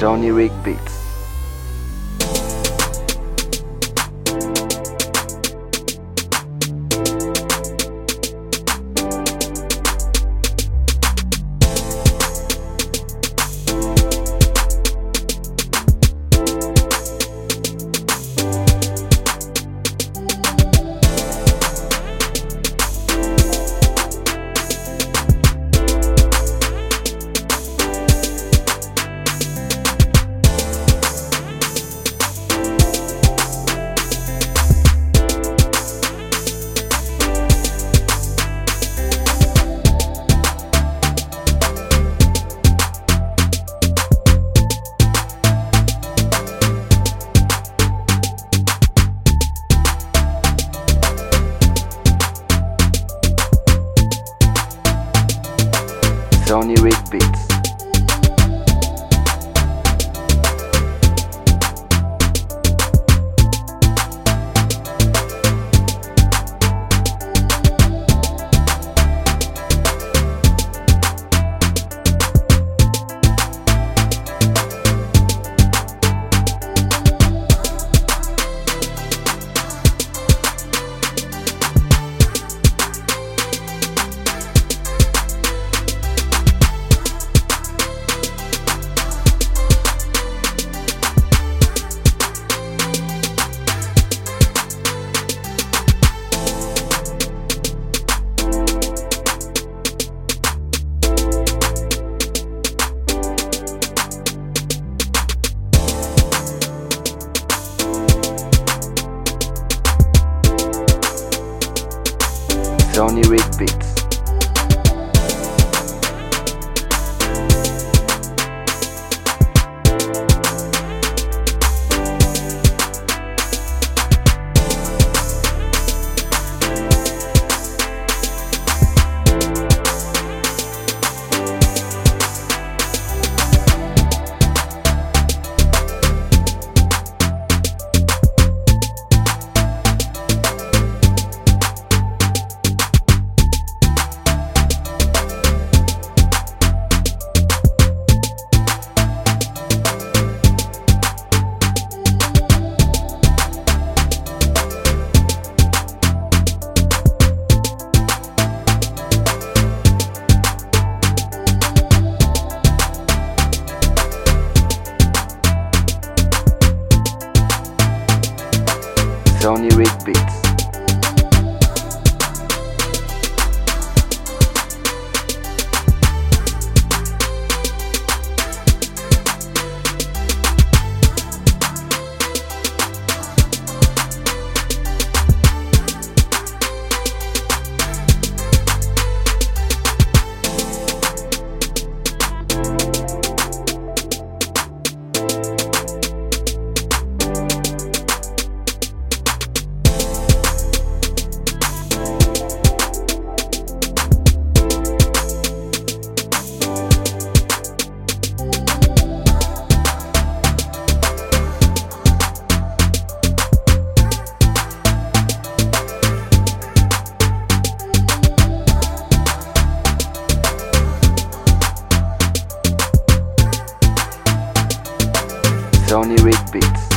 Sony Rig Sony Rig Beats. Sony Rig Beats. Sony Rig Sony Rig Beats.